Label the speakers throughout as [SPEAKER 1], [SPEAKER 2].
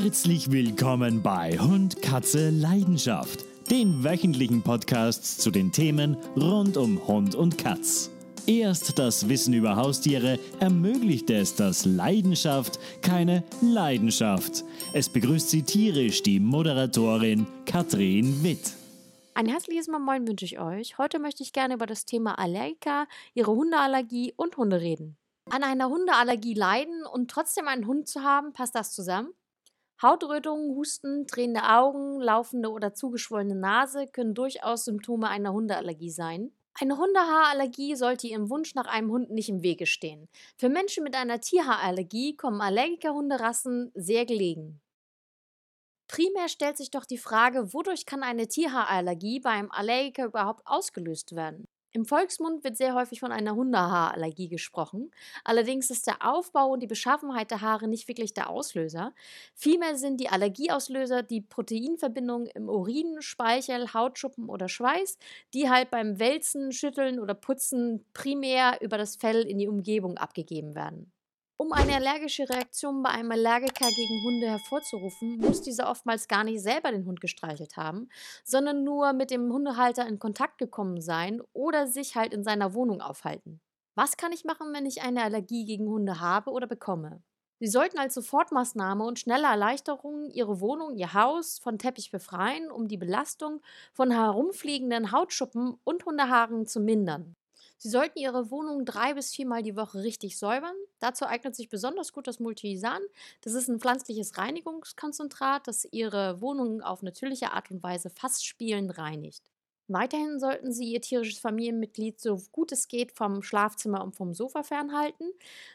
[SPEAKER 1] Herzlich willkommen bei Hund, Katze, Leidenschaft, den wöchentlichen Podcasts zu den Themen rund um Hund und Katz. Erst das Wissen über Haustiere ermöglicht es, dass Leidenschaft keine Leidenschaft. Es begrüßt Sie tierisch die Moderatorin Katrin Witt.
[SPEAKER 2] Ein herzliches Mal Moin wünsche ich euch. Heute möchte ich gerne über das Thema Allergiker, ihre Hundeallergie und Hunde reden. An einer Hundeallergie leiden und trotzdem einen Hund zu haben, passt das zusammen? Hautrötungen, Husten, drehende Augen, laufende oder zugeschwollene Nase können durchaus Symptome einer Hundeallergie sein. Eine Hundehaarallergie sollte Ihrem Wunsch nach einem Hund nicht im Wege stehen. Für Menschen mit einer Tierhaarallergie kommen Allergiker-Hunderassen sehr gelegen. Primär stellt sich doch die Frage, wodurch kann eine Tierhaarallergie beim Allergiker überhaupt ausgelöst werden? Im Volksmund wird sehr häufig von einer Hundehaarallergie gesprochen. Allerdings ist der Aufbau und die Beschaffenheit der Haare nicht wirklich der Auslöser. Vielmehr sind die Allergieauslöser die Proteinverbindungen im Urin, Speichel, Hautschuppen oder Schweiß, die halt beim Wälzen, Schütteln oder Putzen primär über das Fell in die Umgebung abgegeben werden. Um eine allergische Reaktion bei einem Allergiker gegen Hunde hervorzurufen, muss dieser oftmals gar nicht selber den Hund gestreichelt haben, sondern nur mit dem Hundehalter in Kontakt gekommen sein oder sich halt in seiner Wohnung aufhalten. Was kann ich machen, wenn ich eine Allergie gegen Hunde habe oder bekomme? Sie sollten als Sofortmaßnahme und schnelle Erleichterung Ihre Wohnung, Ihr Haus von Teppich befreien, um die Belastung von herumfliegenden Hautschuppen und Hundehaaren zu mindern. Sie sollten Ihre Wohnung drei bis viermal die Woche richtig säubern. Dazu eignet sich besonders gut das Multisan. Das ist ein pflanzliches Reinigungskonzentrat, das Ihre Wohnung auf natürliche Art und Weise fast spielend reinigt. Weiterhin sollten Sie Ihr tierisches Familienmitglied so gut es geht vom Schlafzimmer und vom Sofa fernhalten.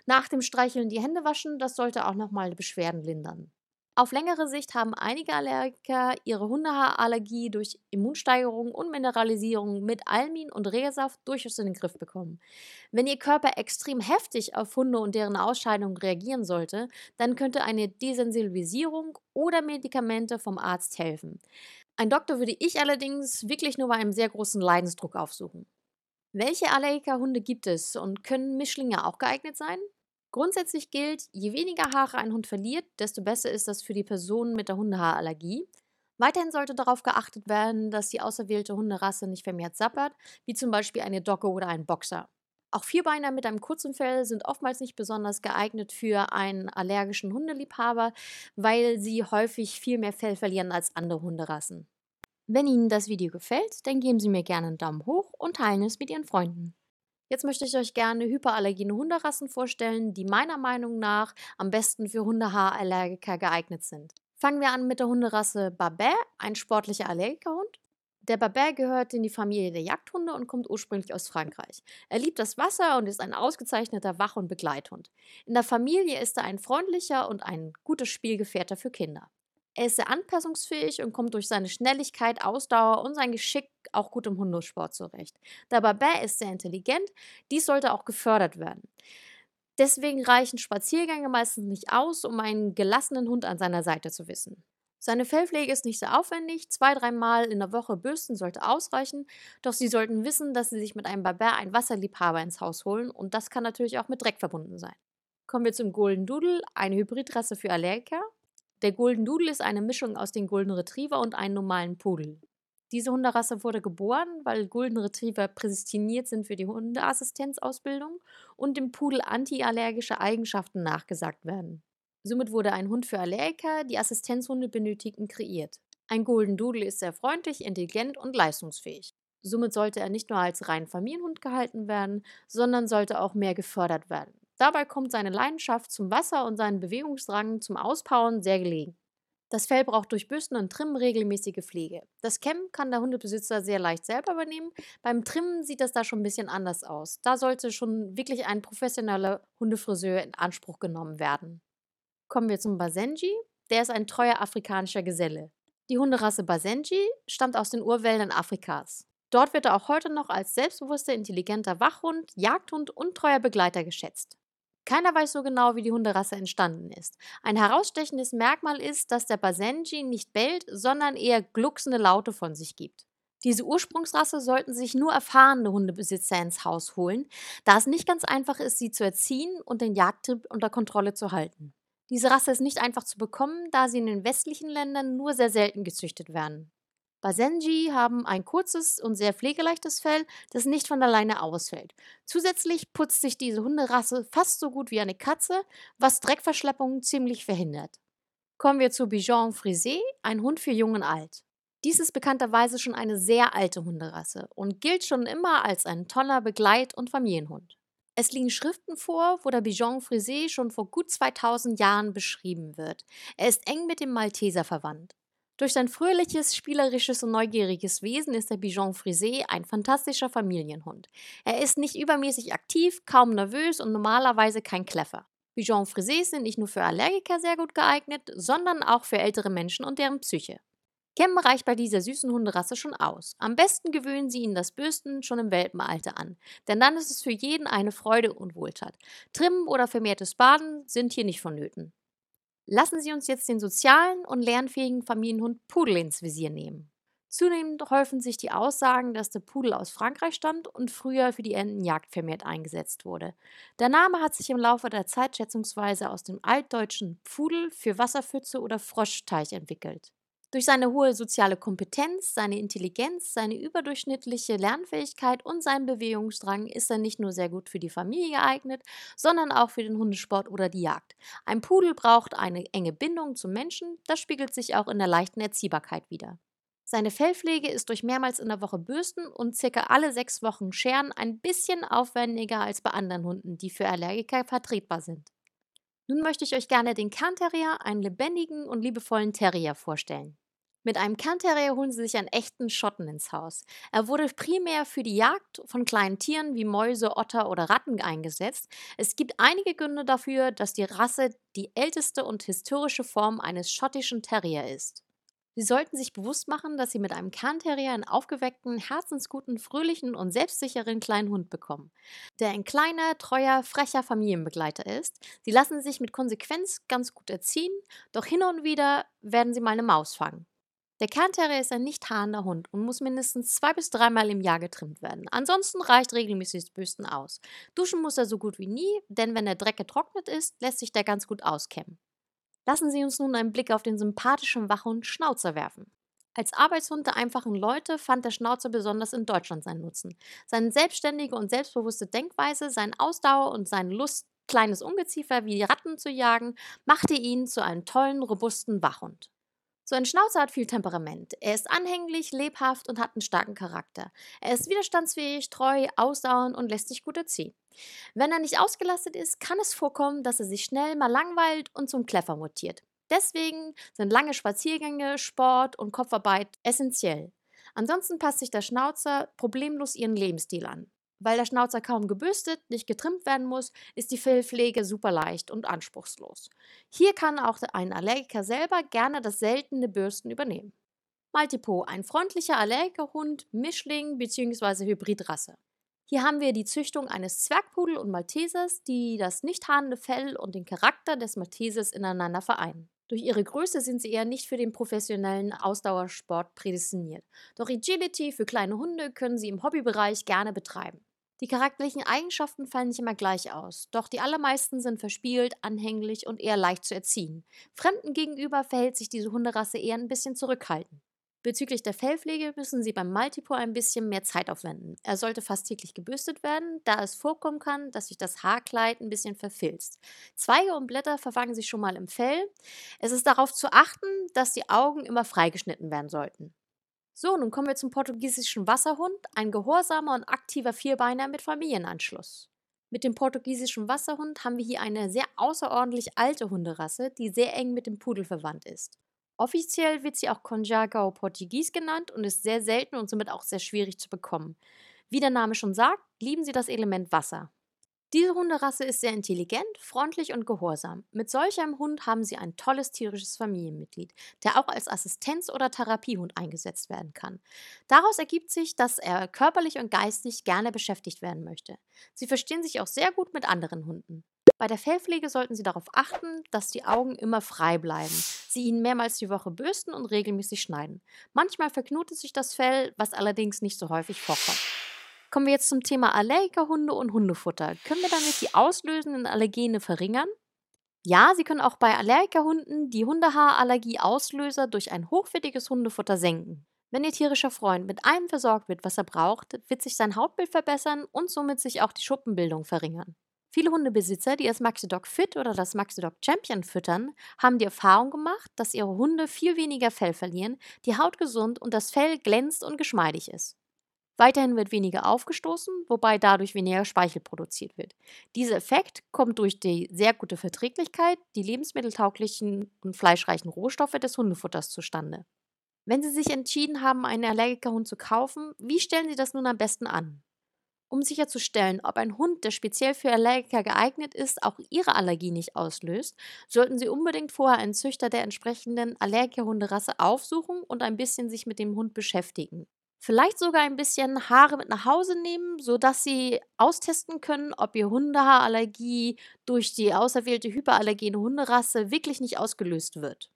[SPEAKER 2] Nach dem Streicheln die Hände waschen, das sollte auch nochmal Beschwerden lindern. Auf längere Sicht haben einige Allergiker ihre Hundehaarallergie durch Immunsteigerung und Mineralisierung mit Almin und Rehrsaft durchaus in den Griff bekommen. Wenn Ihr Körper extrem heftig auf Hunde und deren Ausscheidung reagieren sollte, dann könnte eine Desensibilisierung oder Medikamente vom Arzt helfen. Ein Doktor würde ich allerdings wirklich nur bei einem sehr großen Leidensdruck aufsuchen. Welche Allergikerhunde gibt es und können Mischlinge auch geeignet sein? Grundsätzlich gilt, je weniger Haare ein Hund verliert, desto besser ist das für die Person mit der Hundehaarallergie. Weiterhin sollte darauf geachtet werden, dass die auserwählte Hunderasse nicht vermehrt sappert, wie zum Beispiel eine Dogge oder ein Boxer. Auch Vierbeiner mit einem kurzen Fell sind oftmals nicht besonders geeignet für einen allergischen Hundeliebhaber, weil sie häufig viel mehr Fell verlieren als andere Hunderassen. Wenn Ihnen das Video gefällt, dann geben Sie mir gerne einen Daumen hoch und teilen es mit Ihren Freunden. Jetzt möchte ich euch gerne hyperallergene Hunderassen vorstellen, die meiner Meinung nach am besten für Hundehaarallergiker geeignet sind. Fangen wir an mit der Hunderasse Babet, ein sportlicher Allergikerhund. Der Babet gehört in die Familie der Jagdhunde und kommt ursprünglich aus Frankreich. Er liebt das Wasser und ist ein ausgezeichneter Wach- und Begleithund. In der Familie ist er ein freundlicher und ein gutes Spielgefährter für Kinder. Er ist sehr anpassungsfähig und kommt durch seine Schnelligkeit, Ausdauer und sein Geschick auch gut im Hundesport zurecht. Der Babet ist sehr intelligent, dies sollte auch gefördert werden. Deswegen reichen Spaziergänge meistens nicht aus, um einen gelassenen Hund an seiner Seite zu wissen. Seine Fellpflege ist nicht sehr aufwendig, zwei, dreimal in der Woche bürsten sollte ausreichen, doch Sie sollten wissen, dass Sie sich mit einem Barber einen Wasserliebhaber ins Haus holen und das kann natürlich auch mit Dreck verbunden sein. Kommen wir zum Golden Doodle, eine Hybridrasse für Allergiker. Der Golden Doodle ist eine Mischung aus dem Golden Retriever und einem normalen Pudel. Diese Hunderasse wurde geboren, weil Golden Retriever prädestiniert sind für die Hundeassistenzausbildung und dem Pudel antiallergische Eigenschaften nachgesagt werden. Somit wurde ein Hund für Allergiker, die Assistenzhunde benötigten, kreiert. Ein Golden Doodle ist sehr freundlich, intelligent und leistungsfähig. Somit sollte er nicht nur als rein Familienhund gehalten werden, sondern sollte auch mehr gefördert werden. Dabei kommt seine Leidenschaft zum Wasser und seinen Bewegungsdrang zum Auspowern sehr gelegen. Das Fell braucht durch Bürsten und Trimmen regelmäßige Pflege. Das Kämmen kann der Hundebesitzer sehr leicht selber übernehmen. Beim Trimmen sieht das da schon ein bisschen anders aus. Da sollte schon wirklich ein professioneller Hundefriseur in Anspruch genommen werden. Kommen wir zum Basenji. Der ist ein treuer afrikanischer Geselle. Die Hunderasse Basenji stammt aus den Urwäldern Afrikas. Dort wird er auch heute noch als selbstbewusster, intelligenter Wachhund, Jagdhund und treuer Begleiter geschätzt. Keiner weiß so genau, wie die Hunderasse entstanden ist. Ein herausstechendes Merkmal ist, dass der Basenji nicht bellt, sondern eher glucksende Laute von sich gibt. Diese Ursprungsrasse sollten sich nur erfahrene Hundebesitzer ins Haus holen, da es nicht ganz einfach ist, sie zu erziehen und den Jagdtrieb unter Kontrolle zu halten. Diese Rasse ist nicht einfach zu bekommen, da sie in den westlichen Ländern nur sehr selten gezüchtet werden. Basenji haben ein kurzes und sehr pflegeleichtes Fell, das nicht von alleine ausfällt. Zusätzlich putzt sich diese Hunderasse fast so gut wie eine Katze, was Dreckverschleppungen ziemlich verhindert. Kommen wir zu Bichon Frisé, ein Hund für Jung und Alt. Dies ist bekannterweise schon eine sehr alte Hunderasse und gilt schon immer als ein toller Begleit- und Familienhund. Es liegen Schriften vor, wo der Bichon Frisé schon vor gut 2000 Jahren beschrieben wird. Er ist eng mit dem Malteser verwandt. Durch sein fröhliches, spielerisches und neugieriges Wesen ist der Bichon Frisé ein fantastischer Familienhund. Er ist nicht übermäßig aktiv, kaum nervös und normalerweise kein Kleffer. Bichon Frisés sind nicht nur für Allergiker sehr gut geeignet, sondern auch für ältere Menschen und deren Psyche. Kämmen reicht bei dieser süßen Hunderasse schon aus. Am besten gewöhnen Sie ihnen das Bürsten schon im Welpenalter an, denn dann ist es für jeden eine Freude und Wohltat. Trimmen oder vermehrtes Baden sind hier nicht vonnöten. Lassen Sie uns jetzt den sozialen und lernfähigen Familienhund Pudel ins Visier nehmen. Zunehmend häufen sich die Aussagen, dass der Pudel aus Frankreich stammt und früher für die Entenjagd vermehrt eingesetzt wurde. Der Name hat sich im Laufe der Zeit schätzungsweise aus dem altdeutschen Pudel für Wasserpfütze oder Froschteich entwickelt. Durch seine hohe soziale Kompetenz, seine Intelligenz, seine überdurchschnittliche Lernfähigkeit und seinen Bewegungsdrang ist er nicht nur sehr gut für die Familie geeignet, sondern auch für den Hundesport oder die Jagd. Ein Pudel braucht eine enge Bindung zum Menschen, das spiegelt sich auch in der leichten Erziehbarkeit wider. Seine Fellpflege ist durch mehrmals in der Woche Bürsten und circa alle sechs Wochen Scheren ein bisschen aufwendiger als bei anderen Hunden, die für Allergiker vertretbar sind. Nun möchte ich euch gerne den Kernterrier, einen lebendigen und liebevollen Terrier vorstellen. Mit einem Kernterrier holen sie sich einen echten Schotten ins Haus. Er wurde primär für die Jagd von kleinen Tieren wie Mäuse, Otter oder Ratten eingesetzt. Es gibt einige Gründe dafür, dass die Rasse die älteste und historische Form eines schottischen Terrier ist. Sie sollten sich bewusst machen, dass Sie mit einem Kernterrier einen aufgeweckten, herzensguten, fröhlichen und selbstsicheren kleinen Hund bekommen, der ein kleiner, treuer, frecher Familienbegleiter ist. Sie lassen sich mit Konsequenz ganz gut erziehen, doch hin und wieder werden Sie mal eine Maus fangen. Der Kernterrier ist ein nicht haarender Hund und muss mindestens zwei bis dreimal im Jahr getrimmt werden. Ansonsten reicht regelmäßiges Bürsten aus. Duschen muss er so gut wie nie, denn wenn der Dreck getrocknet ist, lässt sich der ganz gut auskämmen. Lassen Sie uns nun einen Blick auf den sympathischen Wachhund Schnauzer werfen. Als Arbeitshund der einfachen Leute fand der Schnauzer besonders in Deutschland seinen Nutzen. Seine selbstständige und selbstbewusste Denkweise, seine Ausdauer und seine Lust, kleines Ungeziefer wie Ratten zu jagen, machte ihn zu einem tollen, robusten Wachhund. So ein Schnauzer hat viel Temperament. Er ist anhänglich, lebhaft und hat einen starken Charakter. Er ist widerstandsfähig, treu, ausdauernd und lässt sich gut erziehen. Wenn er nicht ausgelastet ist, kann es vorkommen, dass er sich schnell mal langweilt und zum Kleffer mutiert. Deswegen sind lange Spaziergänge, Sport und Kopfarbeit essentiell. Ansonsten passt sich der Schnauzer problemlos ihren Lebensstil an. Weil der Schnauzer kaum gebürstet, nicht getrimmt werden muss, ist die Fellpflege super leicht und anspruchslos. Hier kann auch ein Allergiker selber gerne das seltene Bürsten übernehmen. Maltipo, ein freundlicher Allergikerhund, Mischling bzw. Hybridrasse. Hier haben wir die Züchtung eines Zwergpudel und Maltesers, die das nicht haarende Fell und den Charakter des Maltesers ineinander vereinen. Durch ihre Größe sind sie eher nicht für den professionellen Ausdauersport prädestiniert. Doch Agility für kleine Hunde können sie im Hobbybereich gerne betreiben. Die charakterlichen Eigenschaften fallen nicht immer gleich aus, doch die allermeisten sind verspielt, anhänglich und eher leicht zu erziehen. Fremden gegenüber verhält sich diese Hunderasse eher ein bisschen zurückhaltend. Bezüglich der Fellpflege müssen Sie beim Multipo ein bisschen mehr Zeit aufwenden. Er sollte fast täglich gebürstet werden, da es vorkommen kann, dass sich das Haarkleid ein bisschen verfilzt. Zweige und Blätter verfangen sich schon mal im Fell. Es ist darauf zu achten, dass die Augen immer freigeschnitten werden sollten. So, nun kommen wir zum portugiesischen Wasserhund, ein gehorsamer und aktiver Vierbeiner mit Familienanschluss. Mit dem portugiesischen Wasserhund haben wir hier eine sehr außerordentlich alte Hunderasse, die sehr eng mit dem Pudel verwandt ist. Offiziell wird sie auch Conjagao Portugies genannt und ist sehr selten und somit auch sehr schwierig zu bekommen. Wie der Name schon sagt, lieben sie das Element Wasser. Diese Hunderasse ist sehr intelligent, freundlich und gehorsam. Mit solch einem Hund haben Sie ein tolles tierisches Familienmitglied, der auch als Assistenz- oder Therapiehund eingesetzt werden kann. Daraus ergibt sich, dass er körperlich und geistig gerne beschäftigt werden möchte. Sie verstehen sich auch sehr gut mit anderen Hunden. Bei der Fellpflege sollten Sie darauf achten, dass die Augen immer frei bleiben. Sie ihnen mehrmals die Woche bürsten und regelmäßig schneiden. Manchmal verknotet sich das Fell, was allerdings nicht so häufig vorkommt. Kommen wir jetzt zum Thema Allergikerhunde und Hundefutter. Können wir damit die auslösenden Allergene verringern? Ja, Sie können auch bei Allergikerhunden die Hundehaarallergie-Auslöser durch ein hochwertiges Hundefutter senken. Wenn Ihr tierischer Freund mit allem versorgt wird, was er braucht, wird sich sein Hautbild verbessern und somit sich auch die Schuppenbildung verringern. Viele Hundebesitzer, die das Maxidog Fit oder das Maxidog Champion füttern, haben die Erfahrung gemacht, dass ihre Hunde viel weniger Fell verlieren, die Haut gesund und das Fell glänzt und geschmeidig ist. Weiterhin wird weniger aufgestoßen, wobei dadurch weniger Speichel produziert wird. Dieser Effekt kommt durch die sehr gute Verträglichkeit, die lebensmitteltauglichen und fleischreichen Rohstoffe des Hundefutters zustande. Wenn Sie sich entschieden haben, einen Allergikerhund zu kaufen, wie stellen Sie das nun am besten an? Um sicherzustellen, ob ein Hund, der speziell für Allergiker geeignet ist, auch Ihre Allergie nicht auslöst, sollten Sie unbedingt vorher einen Züchter der entsprechenden Allergikerhunderasse aufsuchen und ein bisschen sich mit dem Hund beschäftigen. Vielleicht sogar ein bisschen Haare mit nach Hause nehmen, sodass Sie austesten können, ob Ihr Hundehaarallergie durch die auserwählte hyperallergene Hunderasse wirklich nicht ausgelöst wird.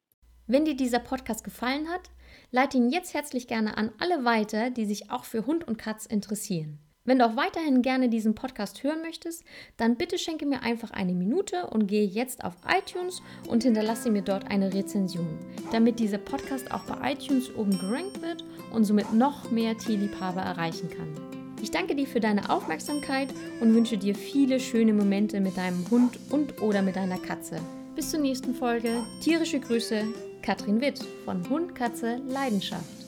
[SPEAKER 2] Wenn dir dieser Podcast gefallen hat, leite ihn jetzt herzlich gerne an alle weiter, die sich auch für Hund und Katz interessieren. Wenn du auch weiterhin gerne diesen Podcast hören möchtest, dann bitte schenke mir einfach eine Minute und gehe jetzt auf iTunes und hinterlasse mir dort eine Rezension, damit dieser Podcast auch bei iTunes oben gerankt wird und somit noch mehr Tierliebhaber erreichen kann. Ich danke dir für deine Aufmerksamkeit und wünsche dir viele schöne Momente mit deinem Hund und oder mit deiner Katze. Bis zur nächsten Folge. Tierische Grüße, Katrin Witt von Hund, Katze, Leidenschaft.